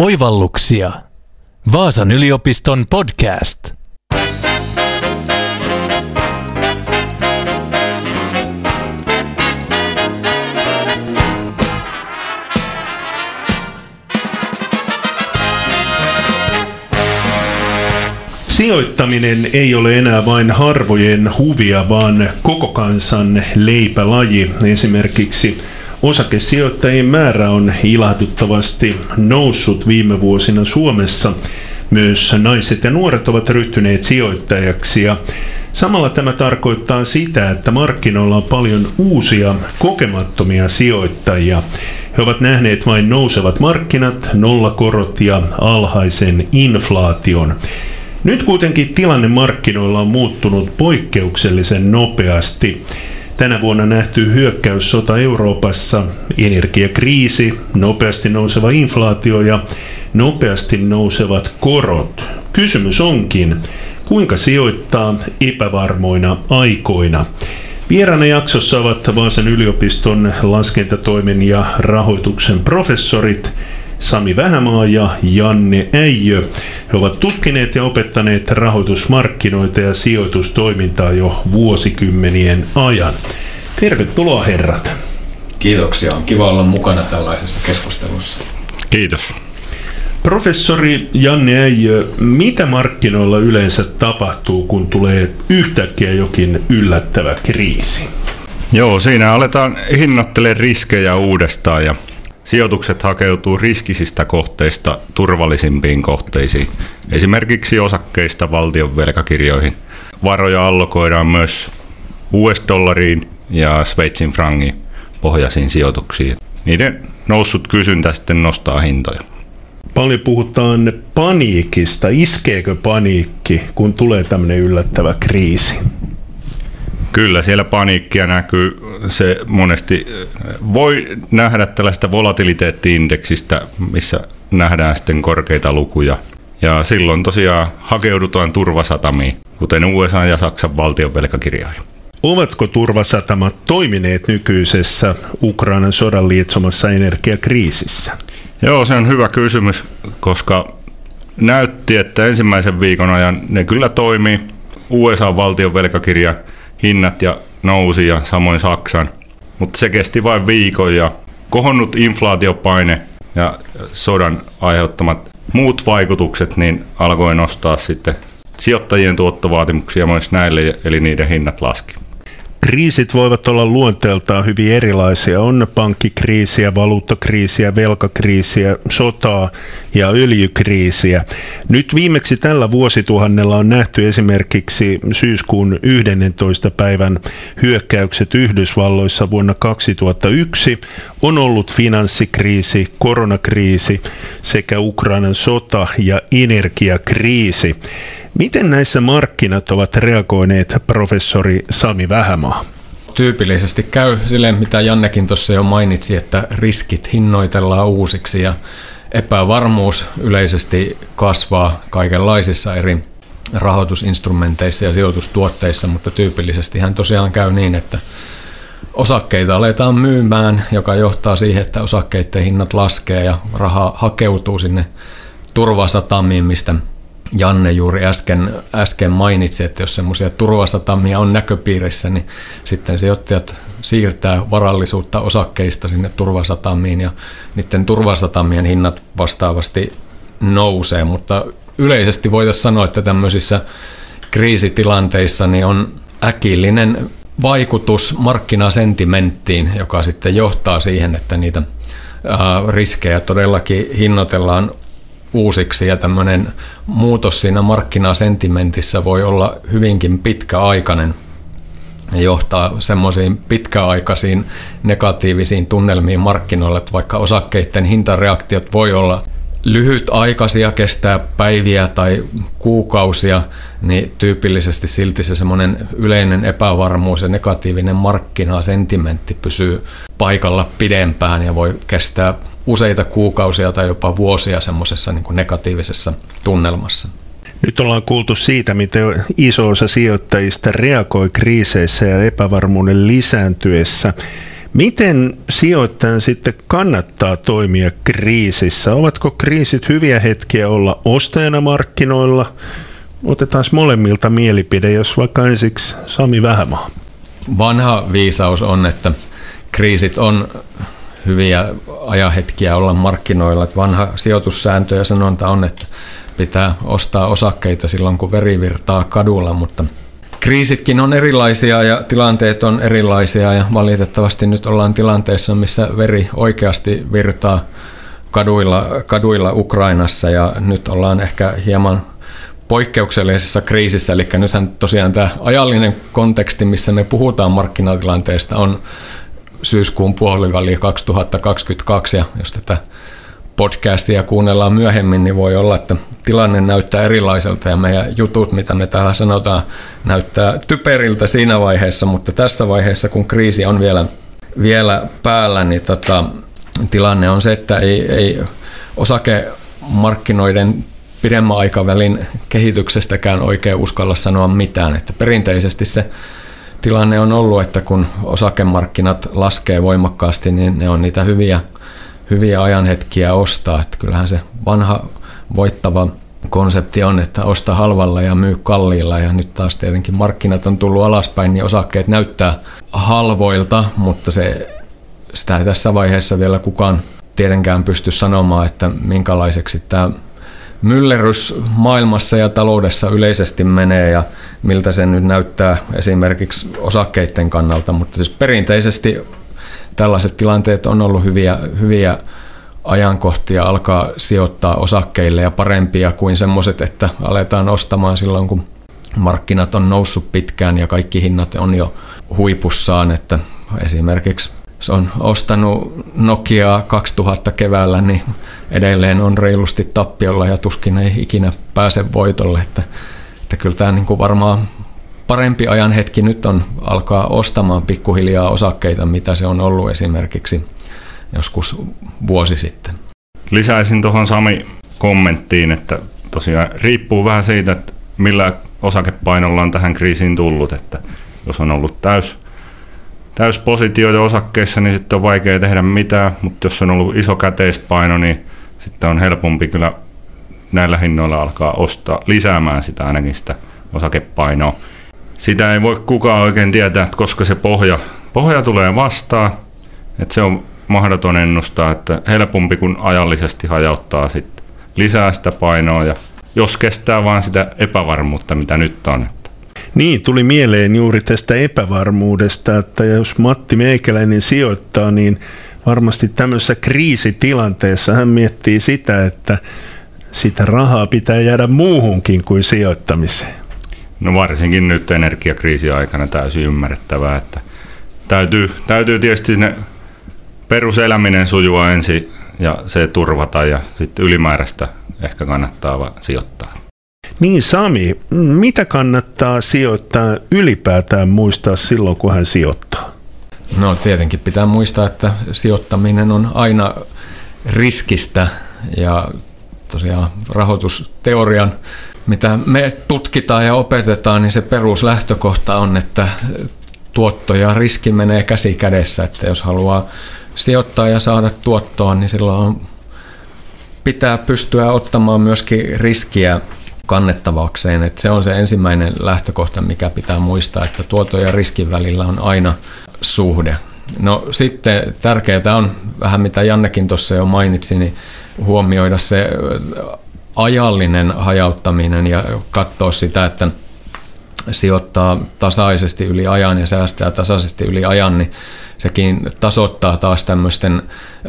Oivalluksia. Vaasan yliopiston podcast. Sijoittaminen ei ole enää vain harvojen huvia, vaan koko kansan leipälaji. Esimerkiksi osakesijoittajien määrä on ilahduttavasti noussut viime vuosina Suomessa. Myös naiset ja nuoret ovat ryhtyneet sijoittajaksi ja samalla tämä tarkoittaa sitä, että markkinoilla on paljon uusia kokemattomia sijoittajia. He ovat nähneet vain nousevat markkinat, nollakorot ja alhaisen inflaation. Nyt kuitenkin tilanne markkinoilla on muuttunut poikkeuksellisen nopeasti. Tänä vuonna nähty hyökkäyssota Euroopassa, energiakriisi, nopeasti nouseva inflaatio ja nopeasti nousevat korot. Kysymys onkin, kuinka sijoittaa epävarmoina aikoina. Vieraana jaksossa ovat Vaasan yliopiston laskentatoimen ja rahoituksen professorit Sami Vähämaa ja Janne Äijö. He ovat tutkineet ja opettaneet rahoitusmarkkinoita ja sijoitustoimintaa jo vuosikymmenien ajan. Tervetuloa herrat. Kiitoksia. On kiva olla mukana tällaisessa keskustelussa. Kiitos. Professori Janne Äijö, mitä markkinoilla yleensä tapahtuu, kun tulee yhtäkkiä jokin yllättävä kriisi? Joo, siinä aletaan hinnoittelemaan riskejä uudestaan ja Sijoitukset hakeutuu riskisistä kohteista turvallisimpiin kohteisiin, esimerkiksi osakkeista valtion velkakirjoihin. Varoja allokoidaan myös US-dollariin ja Sveitsin frangin pohjaisiin sijoituksiin. Niiden noussut kysyntä sitten nostaa hintoja. Paljon puhutaan paniikista. Iskeekö paniikki, kun tulee tämmöinen yllättävä kriisi? Kyllä, siellä paniikkia näkyy. Se monesti voi nähdä tällaista volatiliteettiindeksistä, missä nähdään sitten korkeita lukuja. Ja silloin tosiaan hakeudutaan turvasatamiin, kuten USA ja Saksan valtion velkakirjoihin. Ovatko turvasatamat toimineet nykyisessä Ukrainan sodan lietsomassa energiakriisissä? Joo, se on hyvä kysymys, koska näytti, että ensimmäisen viikon ajan ne kyllä toimii. USA valtion velkakirja hinnat ja nousi ja samoin Saksan. Mutta se kesti vain viikon ja kohonnut inflaatiopaine ja sodan aiheuttamat muut vaikutukset niin alkoi nostaa sitten sijoittajien tuottovaatimuksia myös näille, eli niiden hinnat laski. Kriisit voivat olla luonteeltaan hyvin erilaisia. On pankkikriisiä, valuuttakriisiä, velkakriisiä, sotaa ja öljykriisiä. Nyt viimeksi tällä vuosituhannella on nähty esimerkiksi syyskuun 11. päivän hyökkäykset Yhdysvalloissa vuonna 2001. On ollut finanssikriisi, koronakriisi sekä Ukrainan sota ja energiakriisi. Miten näissä markkinat ovat reagoineet professori Sami Vähämaa? Tyypillisesti käy silleen, mitä Jannekin tuossa jo mainitsi, että riskit hinnoitellaan uusiksi ja epävarmuus yleisesti kasvaa kaikenlaisissa eri rahoitusinstrumenteissa ja sijoitustuotteissa, mutta tyypillisesti hän tosiaan käy niin, että osakkeita aletaan myymään, joka johtaa siihen, että osakkeiden hinnat laskee ja raha hakeutuu sinne turvasatamiin, mistä Janne juuri äsken, äsken mainitsi, että jos semmoisia turvasatamia on näköpiirissä, niin sitten sijoittajat siirtää varallisuutta osakkeista sinne turvasatamiin ja niiden turvasatamien hinnat vastaavasti nousee, mutta yleisesti voitaisiin sanoa, että tämmöisissä kriisitilanteissa niin on äkillinen vaikutus markkinasentimenttiin, joka sitten johtaa siihen, että niitä riskejä todellakin hinnoitellaan uusiksi ja tämmöinen muutos siinä markkinasentimentissä voi olla hyvinkin pitkäaikainen ja johtaa semmoisiin pitkäaikaisiin negatiivisiin tunnelmiin markkinoille, että vaikka osakkeiden hintareaktiot voi olla lyhytaikaisia, kestää päiviä tai kuukausia, niin tyypillisesti silti se semmoinen yleinen epävarmuus ja negatiivinen markkinasentimentti pysyy paikalla pidempään ja voi kestää useita kuukausia tai jopa vuosia semmoisessa niin negatiivisessa tunnelmassa. Nyt ollaan kuultu siitä, miten iso osa sijoittajista reagoi kriiseissä ja epävarmuuden lisääntyessä. Miten sijoittajan sitten kannattaa toimia kriisissä? Ovatko kriisit hyviä hetkiä olla ostajana markkinoilla? Otetaan molemmilta mielipide, jos vaikka ensiksi Sami Vähämaa. Vanha viisaus on, että kriisit on hyviä ajahetkiä olla markkinoilla. Että vanha sijoitussääntö ja sanonta on, että pitää ostaa osakkeita silloin, kun veri virtaa kadulla, mutta kriisitkin on erilaisia ja tilanteet on erilaisia ja valitettavasti nyt ollaan tilanteessa, missä veri oikeasti virtaa kaduilla, kaduilla Ukrainassa ja nyt ollaan ehkä hieman poikkeuksellisessa kriisissä, eli nythän tosiaan tämä ajallinen konteksti, missä me puhutaan markkinatilanteesta, on syyskuun puoliväli 2022, ja jos tätä podcastia kuunnellaan myöhemmin, niin voi olla, että tilanne näyttää erilaiselta ja meidän jutut, mitä me täällä sanotaan, näyttää typeriltä siinä vaiheessa, mutta tässä vaiheessa, kun kriisi on vielä, vielä päällä, niin tota, tilanne on se, että ei, ei osakemarkkinoiden pidemmän aikavälin kehityksestäkään oikein uskalla sanoa mitään. Että perinteisesti se tilanne on ollut, että kun osakemarkkinat laskee voimakkaasti, niin ne on niitä hyviä, hyviä ajanhetkiä ostaa. Että kyllähän se vanha voittava konsepti on, että osta halvalla ja myy kalliilla ja nyt taas tietenkin markkinat on tullut alaspäin, niin osakkeet näyttää halvoilta, mutta se, sitä ei tässä vaiheessa vielä kukaan tietenkään pysty sanomaan, että minkälaiseksi tämä myllerrys maailmassa ja taloudessa yleisesti menee ja miltä se nyt näyttää esimerkiksi osakkeiden kannalta, mutta siis perinteisesti tällaiset tilanteet on ollut hyviä, hyviä ajankohtia alkaa sijoittaa osakkeille ja parempia kuin semmoiset, että aletaan ostamaan silloin, kun markkinat on noussut pitkään ja kaikki hinnat on jo huipussaan, että esimerkiksi se on ostanut Nokiaa 2000 keväällä, niin edelleen on reilusti tappiolla ja tuskin ei ikinä pääse voitolle. Että, että kyllä tämä niin kuin varmaan parempi ajan hetki nyt on alkaa ostamaan pikkuhiljaa osakkeita, mitä se on ollut esimerkiksi joskus vuosi sitten. Lisäisin tuohon Sami kommenttiin, että tosiaan riippuu vähän siitä, että millä osakepainolla on tähän kriisiin tullut, että jos on ollut täys täyspositioita osakkeissa, niin sitten on vaikea tehdä mitään, mutta jos on ollut iso käteispaino, niin sitten on helpompi kyllä näillä hinnoilla alkaa ostaa, lisäämään sitä ainakin sitä osakepainoa. Sitä ei voi kukaan oikein tietää, että koska se pohja, pohja tulee vastaan, että se on mahdoton ennustaa, että helpompi kuin ajallisesti hajauttaa sitten lisää sitä painoa ja jos kestää vaan sitä epävarmuutta, mitä nyt on. Niin, tuli mieleen juuri tästä epävarmuudesta, että jos Matti Meikäläinen sijoittaa, niin varmasti tämmöisessä kriisitilanteessa hän miettii sitä, että sitä rahaa pitää jäädä muuhunkin kuin sijoittamiseen. No varsinkin nyt energiakriisi-aikana täysin ymmärrettävää, että täytyy, täytyy tietysti ne peruseläminen sujua ensin ja se turvata ja sitten ylimääräistä ehkä kannattaa sijoittaa. Niin Sami, mitä kannattaa sijoittaa ylipäätään muistaa silloin, kun hän sijoittaa? No tietenkin pitää muistaa, että sijoittaminen on aina riskistä ja tosiaan rahoitusteorian, mitä me tutkitaan ja opetetaan, niin se peruslähtökohta on, että tuotto ja riski menee käsi kädessä, että jos haluaa sijoittaa ja saada tuottoa, niin silloin pitää pystyä ottamaan myöskin riskiä kannettavakseen. Että se on se ensimmäinen lähtökohta, mikä pitää muistaa, että tuoto ja riskin välillä on aina suhde. No sitten tärkeää on vähän mitä Jannekin tuossa jo mainitsi, niin huomioida se ajallinen hajauttaminen ja katsoa sitä, että sijoittaa tasaisesti yli ajan ja säästää tasaisesti yli ajan, niin sekin tasoittaa taas tämmöisten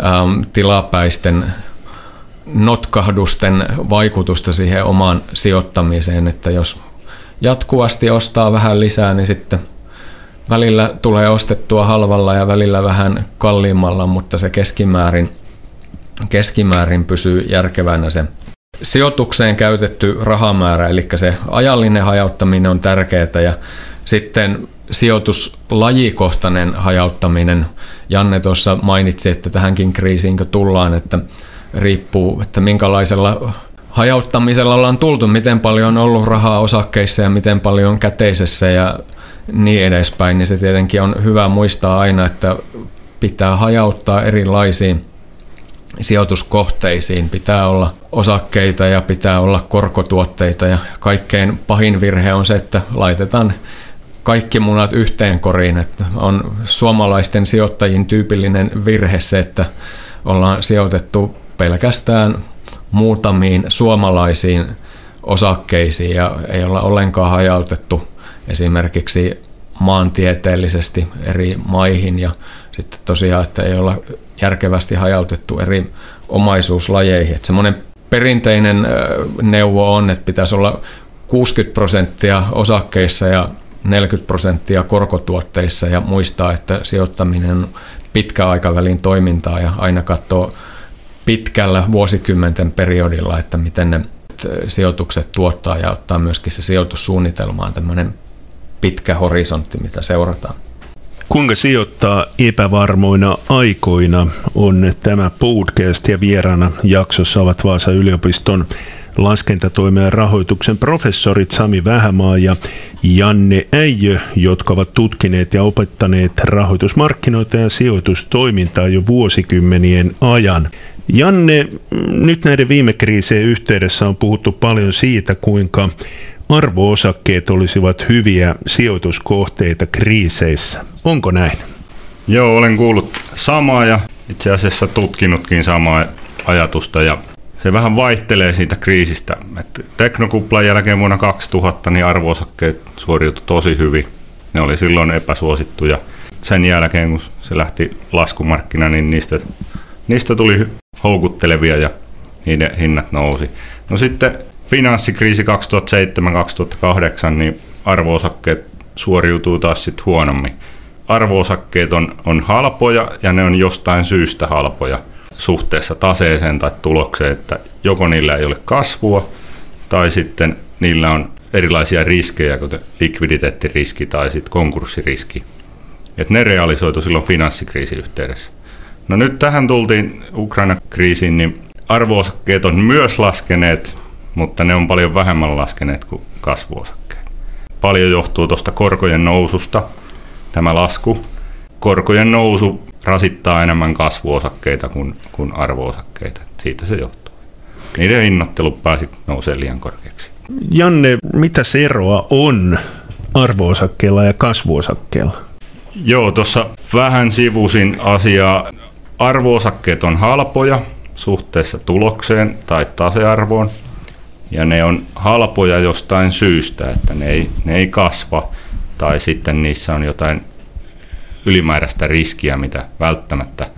ähm, tilapäisten notkahdusten vaikutusta siihen omaan sijoittamiseen, että jos jatkuvasti ostaa vähän lisää, niin sitten välillä tulee ostettua halvalla ja välillä vähän kalliimmalla, mutta se keskimäärin, keskimäärin pysyy järkevänä se sijoitukseen käytetty rahamäärä, eli se ajallinen hajauttaminen on tärkeää ja sitten sijoituslajikohtainen hajauttaminen. Janne tuossa mainitsi, että tähänkin kriisiin tullaan, että riippuu, että minkälaisella hajauttamisella ollaan tultu, miten paljon on ollut rahaa osakkeissa ja miten paljon käteisessä ja niin edespäin, niin se tietenkin on hyvä muistaa aina, että pitää hajauttaa erilaisiin sijoituskohteisiin. Pitää olla osakkeita ja pitää olla korkotuotteita ja kaikkein pahin virhe on se, että laitetaan kaikki munat yhteen koriin. Että on suomalaisten sijoittajien tyypillinen virhe se, että ollaan sijoitettu pelkästään muutamiin suomalaisiin osakkeisiin ja ei olla ollenkaan hajautettu esimerkiksi maantieteellisesti eri maihin ja sitten tosiaan, että ei olla järkevästi hajautettu eri omaisuuslajeihin. Että semmoinen perinteinen neuvo on, että pitäisi olla 60 prosenttia osakkeissa ja 40 prosenttia korkotuotteissa ja muistaa, että sijoittaminen on pitkäaikavälin toimintaa ja aina katsoo pitkällä vuosikymmenten periodilla, että miten ne sijoitukset tuottaa ja ottaa myöskin se sijoitussuunnitelmaan tämmöinen pitkä horisontti, mitä seurataan. Kuinka sijoittaa epävarmoina aikoina on tämä podcast ja vieraana jaksossa ovat Vaasa yliopiston laskentatoimen rahoituksen professorit Sami Vähämaa ja Janne Äijö, jotka ovat tutkineet ja opettaneet rahoitusmarkkinoita ja sijoitustoimintaa jo vuosikymmenien ajan. Janne, nyt näiden viime kriisien yhteydessä on puhuttu paljon siitä, kuinka arvoosakkeet olisivat hyviä sijoituskohteita kriiseissä. Onko näin? Joo, olen kuullut samaa ja itse asiassa tutkinutkin samaa ajatusta ja se vähän vaihtelee siitä kriisistä. Et teknokuplan jälkeen vuonna 2000 niin arvoosakkeet suoriutui tosi hyvin. Ne oli silloin epäsuosittuja. Sen jälkeen, kun se lähti laskumarkkina, niin niistä, niistä tuli houkuttelevia ja niiden hinnat nousi. No sitten finanssikriisi 2007-2008, niin arvoosakkeet suoriutuu taas sitten huonommin. Arvoosakkeet on, on halpoja ja ne on jostain syystä halpoja suhteessa taseeseen tai tulokseen, että joko niillä ei ole kasvua tai sitten niillä on erilaisia riskejä, kuten likviditeettiriski tai sitten konkurssiriski. Et ne realisoitu silloin finanssikriisin yhteydessä. No nyt tähän tultiin Ukraina-kriisiin, niin arvoosakkeet on myös laskeneet, mutta ne on paljon vähemmän laskeneet kuin kasvuosakkeet. Paljon johtuu tuosta korkojen noususta, tämä lasku. Korkojen nousu rasittaa enemmän kasvuosakkeita kuin, kuin arvoosakkeita. Siitä se johtuu. Niiden hinnoittelu pääsi nousee liian korkeaksi. Janne, mitä se eroa on arvoosakkeella ja kasvuosakkeella? Joo, tuossa vähän sivusin asiaa. Arvoosakkeet on halpoja suhteessa tulokseen tai tasearvoon, ja ne on halpoja jostain syystä, että ne ei, ne ei kasva, tai sitten niissä on jotain ylimääräistä riskiä, mitä välttämättä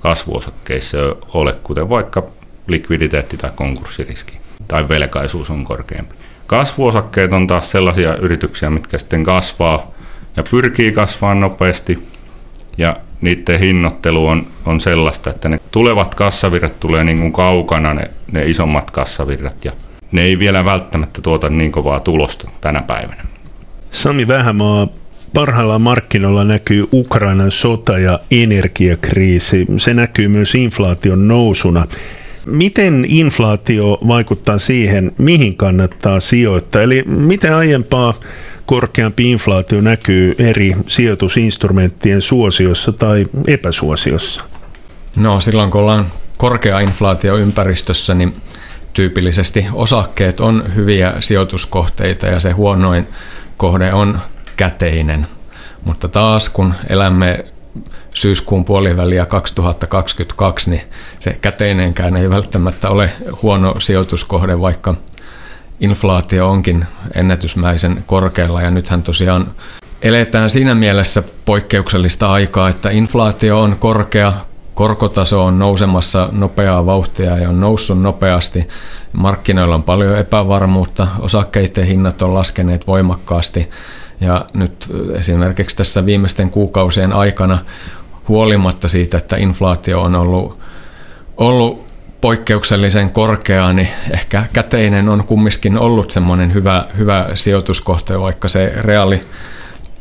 kasvuosakkeissa ei ole, kuten vaikka likviditeetti- tai konkurssiriski, tai velkaisuus on korkeampi. Kasvuosakkeet on taas sellaisia yrityksiä, mitkä sitten kasvaa ja pyrkii kasvamaan nopeasti, ja niiden hinnoittelu on, on sellaista, että ne tulevat kassavirrat tulee niin kuin kaukana ne, ne isommat kassavirrat, ja ne ei vielä välttämättä tuota niin kovaa tulosta tänä päivänä. Sami Vähämaa, parhailla markkinoilla näkyy Ukrainan sota ja energiakriisi. Se näkyy myös inflaation nousuna. Miten inflaatio vaikuttaa siihen, mihin kannattaa sijoittaa? Eli miten aiempaa korkeampi inflaatio näkyy eri sijoitusinstrumenttien suosiossa tai epäsuosiossa? No silloin kun ollaan korkea inflaatio ympäristössä, niin tyypillisesti osakkeet on hyviä sijoituskohteita ja se huonoin kohde on käteinen. Mutta taas kun elämme syyskuun puoliväliä 2022, niin se käteinenkään ei välttämättä ole huono sijoituskohde, vaikka inflaatio onkin ennätysmäisen korkealla. Ja nythän tosiaan eletään siinä mielessä poikkeuksellista aikaa, että inflaatio on korkea, korkotaso on nousemassa nopeaa vauhtia ja on noussut nopeasti. Markkinoilla on paljon epävarmuutta, osakkeiden hinnat on laskeneet voimakkaasti ja nyt esimerkiksi tässä viimeisten kuukausien aikana huolimatta siitä, että inflaatio on ollut, ollut poikkeuksellisen korkea, niin ehkä käteinen on kumminkin ollut semmoinen hyvä, hyvä sijoituskohte, vaikka se reaali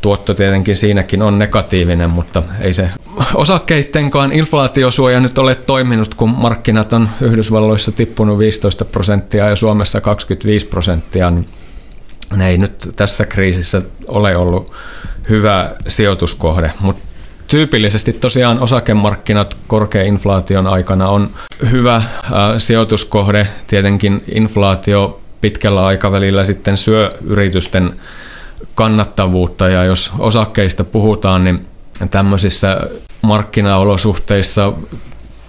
tuotto tietenkin siinäkin on negatiivinen, mutta ei se osakkeittenkaan inflaatiosuoja nyt ole toiminut, kun markkinat on Yhdysvalloissa tippunut 15 prosenttia ja Suomessa 25 prosenttia, niin ne ei nyt tässä kriisissä ole ollut hyvä sijoituskohde, mutta tyypillisesti tosiaan osakemarkkinat korkean inflaation aikana on hyvä äh, sijoituskohde. Tietenkin inflaatio pitkällä aikavälillä sitten syö yritysten kannattavuutta ja jos osakkeista puhutaan, niin tämmöisissä markkinaolosuhteissa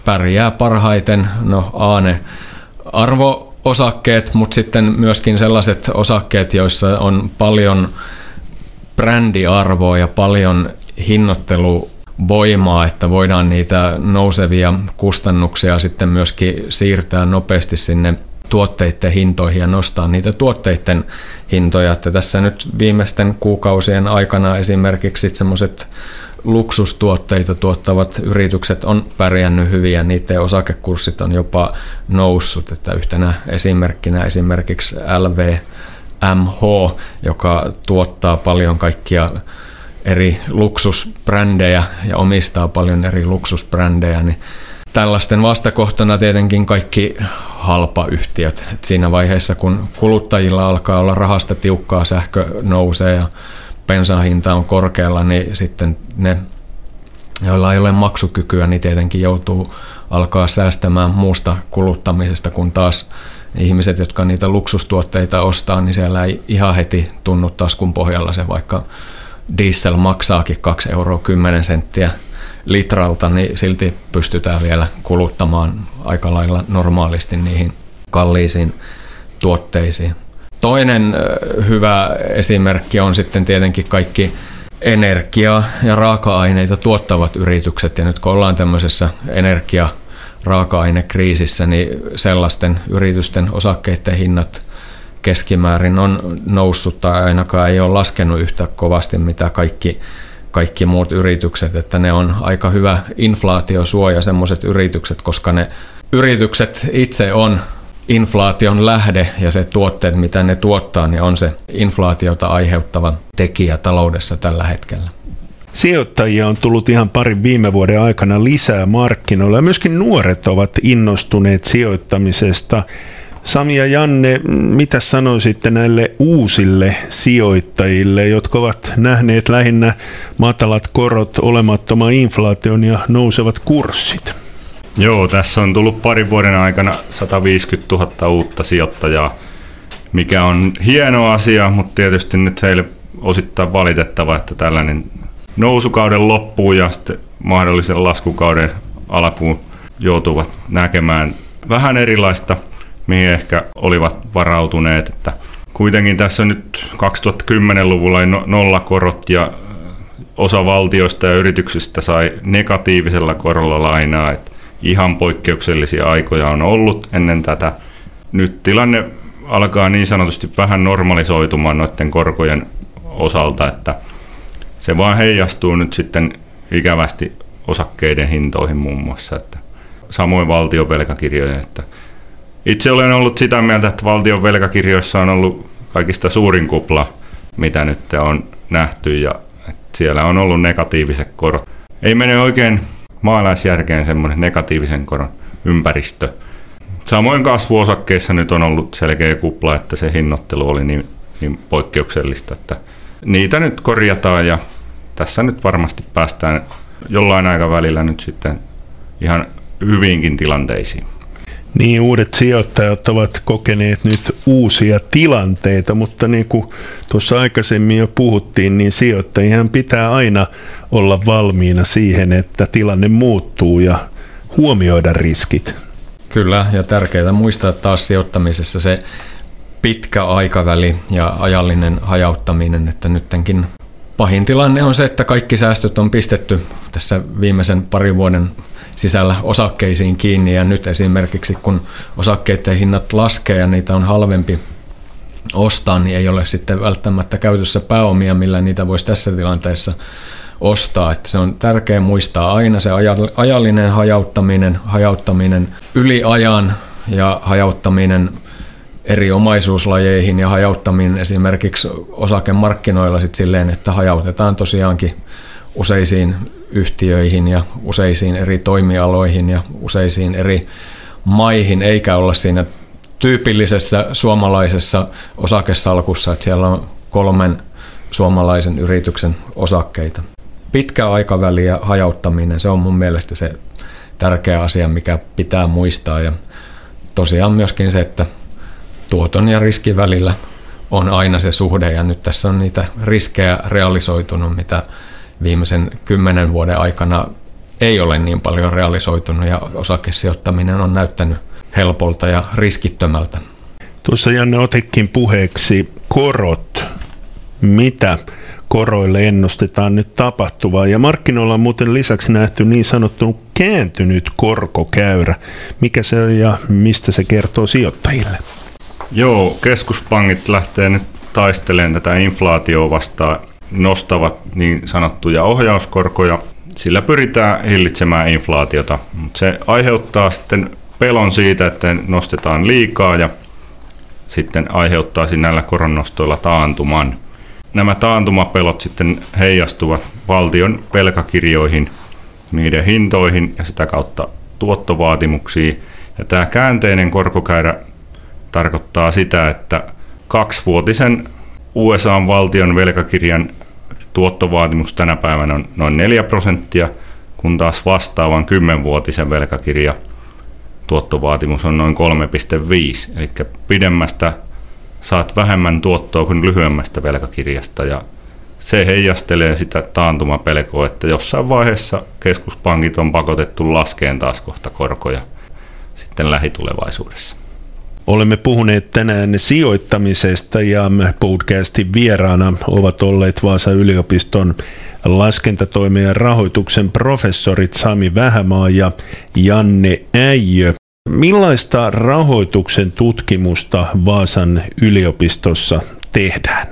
pärjää parhaiten no aane arvoosakkeet, mutta sitten myöskin sellaiset osakkeet, joissa on paljon brändiarvoa ja paljon hinnoitteluvoimaa, että voidaan niitä nousevia kustannuksia sitten myöskin siirtää nopeasti sinne tuotteiden hintoihin ja nostaa niitä tuotteiden hintoja. Että tässä nyt viimeisten kuukausien aikana esimerkiksi semmoiset luksustuotteita tuottavat yritykset on pärjännyt hyvin ja niiden osakekurssit on jopa noussut. Että yhtenä esimerkkinä esimerkiksi LVMH, joka tuottaa paljon kaikkia eri luksusbrändejä ja omistaa paljon eri luksusbrändejä, niin tällaisten vastakohtana tietenkin kaikki halpayhtiöt. Et siinä vaiheessa, kun kuluttajilla alkaa olla rahasta tiukkaa, sähkö nousee ja bensan hinta on korkealla, niin sitten ne, joilla ei ole maksukykyä, niin tietenkin joutuu alkaa säästämään muusta kuluttamisesta, kun taas ihmiset, jotka niitä luksustuotteita ostaa, niin siellä ei ihan heti tunnu taskun pohjalla se, vaikka diesel maksaakin 2 euroa 10 senttiä litralta, niin silti pystytään vielä kuluttamaan aika lailla normaalisti niihin kalliisiin tuotteisiin. Toinen hyvä esimerkki on sitten tietenkin kaikki energiaa ja raaka-aineita tuottavat yritykset. Ja nyt kun ollaan tämmöisessä energia raaka-ainekriisissä, niin sellaisten yritysten osakkeiden hinnat keskimäärin on noussut tai ainakaan ei ole laskenut yhtä kovasti mitä kaikki, kaikki muut yritykset, että ne on aika hyvä inflaatiosuoja semmoiset yritykset, koska ne yritykset itse on inflaation lähde ja se tuotteet, mitä ne tuottaa, niin on se inflaatiota aiheuttava tekijä taloudessa tällä hetkellä. Sijoittajia on tullut ihan parin viime vuoden aikana lisää markkinoilla ja myöskin nuoret ovat innostuneet sijoittamisesta. Sami ja Janne, mitä sanoisitte näille uusille sijoittajille, jotka ovat nähneet lähinnä matalat korot, olemattoman inflaation ja nousevat kurssit? Joo, tässä on tullut parin vuoden aikana 150 000 uutta sijoittajaa, mikä on hieno asia, mutta tietysti nyt heille osittain valitettava, että tällainen nousukauden loppuu ja sitten mahdollisen laskukauden alkuun joutuvat näkemään vähän erilaista, mihin ehkä olivat varautuneet. Että kuitenkin tässä nyt 2010-luvulla nollakorot ja osa valtioista ja yrityksistä sai negatiivisella korolla lainaa. Että ihan poikkeuksellisia aikoja on ollut ennen tätä. Nyt tilanne alkaa niin sanotusti vähän normalisoitumaan noiden korkojen osalta, että se vaan heijastuu nyt sitten ikävästi osakkeiden hintoihin muun muassa, että samoin valtion velkakirjojen. Että itse olen ollut sitä mieltä, että valtion velkakirjoissa on ollut kaikista suurin kupla, mitä nyt on nähty ja siellä on ollut negatiiviset korot. Ei mene oikein maalaisjärkeen semmoinen negatiivisen koron ympäristö. Samoin kasvuosakkeissa nyt on ollut selkeä kupla, että se hinnoittelu oli niin, niin poikkeuksellista, että niitä nyt korjataan ja tässä nyt varmasti päästään jollain aikavälillä nyt sitten ihan hyvinkin tilanteisiin. Niin, uudet sijoittajat ovat kokeneet nyt uusia tilanteita, mutta niin kuin tuossa aikaisemmin jo puhuttiin, niin sijoittajien pitää aina olla valmiina siihen, että tilanne muuttuu ja huomioida riskit. Kyllä, ja tärkeää muistaa taas sijoittamisessa se pitkä aikaväli ja ajallinen hajauttaminen, että nyttenkin pahin tilanne on se, että kaikki säästöt on pistetty tässä viimeisen parin vuoden sisällä osakkeisiin kiinni ja nyt esimerkiksi kun osakkeiden hinnat laskee ja niitä on halvempi ostaa, niin ei ole sitten välttämättä käytössä pääomia, millä niitä voisi tässä tilanteessa ostaa. Että se on tärkeää muistaa aina se ajallinen hajauttaminen, hajauttaminen yli ajan ja hajauttaminen eri omaisuuslajeihin ja hajauttaminen esimerkiksi osakemarkkinoilla sit silleen, että hajautetaan tosiaankin useisiin yhtiöihin ja useisiin eri toimialoihin ja useisiin eri maihin, eikä olla siinä tyypillisessä suomalaisessa osakesalkussa, että siellä on kolmen suomalaisen yrityksen osakkeita. pitkä aikaväli ja hajauttaminen, se on mun mielestä se tärkeä asia, mikä pitää muistaa. Ja tosiaan myöskin se, että tuoton ja riskin välillä on aina se suhde ja nyt tässä on niitä riskejä realisoitunut, mitä viimeisen kymmenen vuoden aikana ei ole niin paljon realisoitunut ja osakesijoittaminen on näyttänyt helpolta ja riskittömältä. Tuossa Janne otekin puheeksi korot. Mitä koroille ennustetaan nyt tapahtuvaa? Ja markkinoilla on muuten lisäksi nähty niin sanottu kääntynyt korkokäyrä. Mikä se on ja mistä se kertoo sijoittajille? Joo, keskuspankit lähtee nyt taistelemaan tätä inflaatioa vastaan, nostavat niin sanottuja ohjauskorkoja. Sillä pyritään hillitsemään inflaatiota, mutta se aiheuttaa sitten pelon siitä, että nostetaan liikaa ja sitten aiheuttaa näillä koronnostoilla taantuman. Nämä taantumapelot sitten heijastuvat valtion velkakirjoihin, niiden hintoihin ja sitä kautta tuottovaatimuksiin. Ja tämä käänteinen korkokäyrä tarkoittaa sitä, että kaksivuotisen USA valtion velkakirjan tuottovaatimus tänä päivänä on noin 4 prosenttia, kun taas vastaavan kymmenvuotisen velkakirja tuottovaatimus on noin 3,5. Eli pidemmästä saat vähemmän tuottoa kuin lyhyemmästä velkakirjasta ja se heijastelee sitä taantumapelkoa, että jossain vaiheessa keskuspankit on pakotettu laskeen taas kohta korkoja sitten lähitulevaisuudessa. Olemme puhuneet tänään sijoittamisesta ja podcastin vieraana ovat olleet Vaasa yliopiston laskentatoimen ja rahoituksen professorit Sami Vähämaa ja Janne Äijö. Millaista rahoituksen tutkimusta Vaasan yliopistossa tehdään?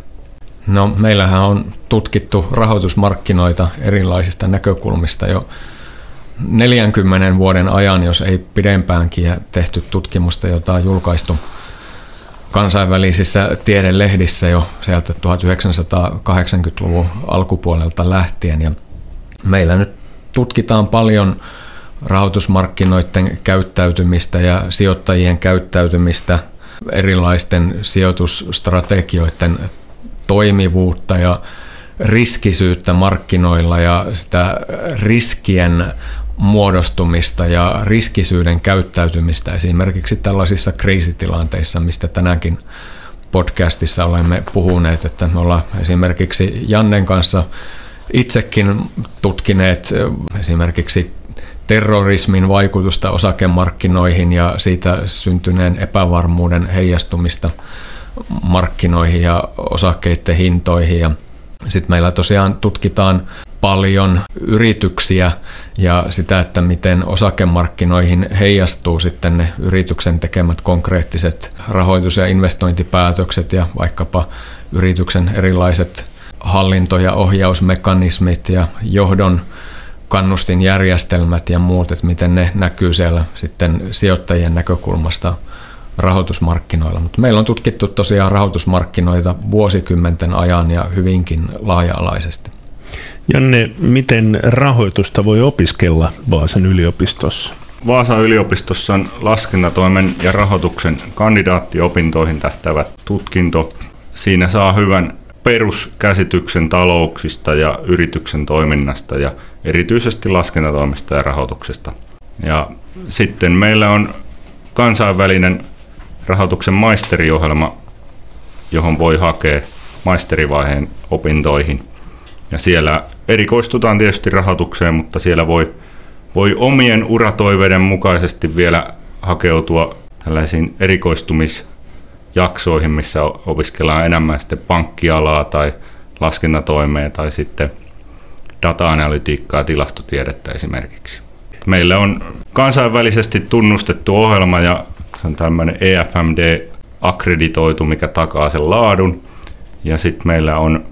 No, meillähän on tutkittu rahoitusmarkkinoita erilaisista näkökulmista jo 40 vuoden ajan, jos ei pidempäänkin, ja tehty tutkimusta, jota on julkaistu kansainvälisissä tiedelehdissä jo sieltä 1980-luvun alkupuolelta lähtien. Ja meillä nyt tutkitaan paljon rahoitusmarkkinoiden käyttäytymistä ja sijoittajien käyttäytymistä, erilaisten sijoitusstrategioiden toimivuutta ja riskisyyttä markkinoilla ja sitä riskien muodostumista ja riskisyyden käyttäytymistä esimerkiksi tällaisissa kriisitilanteissa, mistä tänäänkin podcastissa olemme puhuneet, että me ollaan esimerkiksi Jannen kanssa itsekin tutkineet esimerkiksi terrorismin vaikutusta osakemarkkinoihin ja siitä syntyneen epävarmuuden heijastumista markkinoihin ja osakkeiden hintoihin. Sitten meillä tosiaan tutkitaan paljon yrityksiä ja sitä, että miten osakemarkkinoihin heijastuu sitten ne yrityksen tekemät konkreettiset rahoitus- ja investointipäätökset ja vaikkapa yrityksen erilaiset hallinto- ja ohjausmekanismit ja johdon kannustinjärjestelmät ja muut, että miten ne näkyy siellä sitten sijoittajien näkökulmasta rahoitusmarkkinoilla. Mutta meillä on tutkittu tosiaan rahoitusmarkkinoita vuosikymmenten ajan ja hyvinkin laaja-alaisesti. Janne, miten rahoitusta voi opiskella Vaasan yliopistossa? Vaasan yliopistossa on laskennatoimen ja rahoituksen kandidaattiopintoihin tähtävä tutkinto. Siinä saa hyvän peruskäsityksen talouksista ja yrityksen toiminnasta ja erityisesti laskennatoimesta ja rahoituksesta. Ja sitten meillä on kansainvälinen rahoituksen maisteriohjelma, johon voi hakea maisterivaiheen opintoihin. Ja siellä erikoistutaan tietysti rahoitukseen, mutta siellä voi, voi omien uratoiveiden mukaisesti vielä hakeutua tällaisiin erikoistumisjaksoihin, missä opiskellaan enemmän sitten pankkialaa tai laskennatoimea tai sitten data-analytiikkaa ja tilastotiedettä esimerkiksi. Meillä on kansainvälisesti tunnustettu ohjelma ja se on tämmöinen EFMD akkreditoitu, mikä takaa sen laadun. Ja sitten meillä on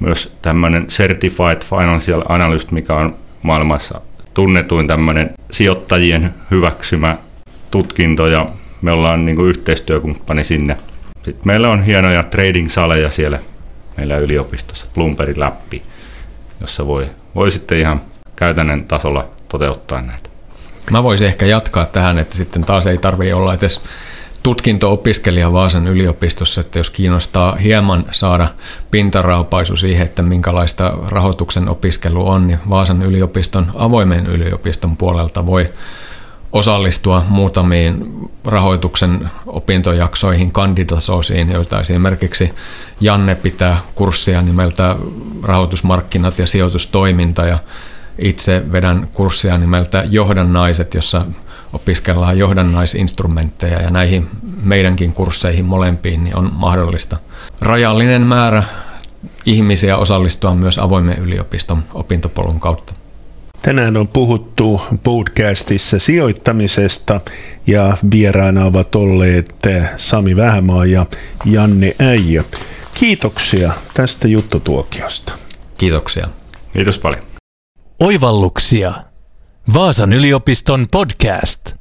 myös tämmöinen Certified Financial Analyst, mikä on maailmassa tunnetuin tämmöinen sijoittajien hyväksymä tutkinto ja me ollaan niin yhteistyökumppani sinne. Sitten meillä on hienoja trading-saleja siellä meillä yliopistossa, Bloomberg läppi, jossa voi, voi sitten ihan käytännön tasolla toteuttaa näitä. Mä voisin ehkä jatkaa tähän, että sitten taas ei tarvitse olla edes tutkinto-opiskelija Vaasan yliopistossa, että jos kiinnostaa hieman saada pintaraapaisu siihen, että minkälaista rahoituksen opiskelu on, niin Vaasan yliopiston avoimen yliopiston puolelta voi osallistua muutamiin rahoituksen opintojaksoihin, kandidasoisiin, joita esimerkiksi Janne pitää kurssia nimeltä rahoitusmarkkinat ja sijoitustoiminta ja itse vedän kurssia nimeltä Johdannaiset, jossa opiskellaan johdannaisinstrumentteja ja näihin meidänkin kursseihin molempiin niin on mahdollista rajallinen määrä ihmisiä osallistua myös avoimen yliopiston opintopolun kautta. Tänään on puhuttu podcastissa sijoittamisesta ja vieraana ovat olleet Sami Vähämaa ja Janne Äijö. Kiitoksia tästä juttutuokiosta. Kiitoksia. Kiitos paljon. Oivalluksia. Vaasan yliopiston podcast.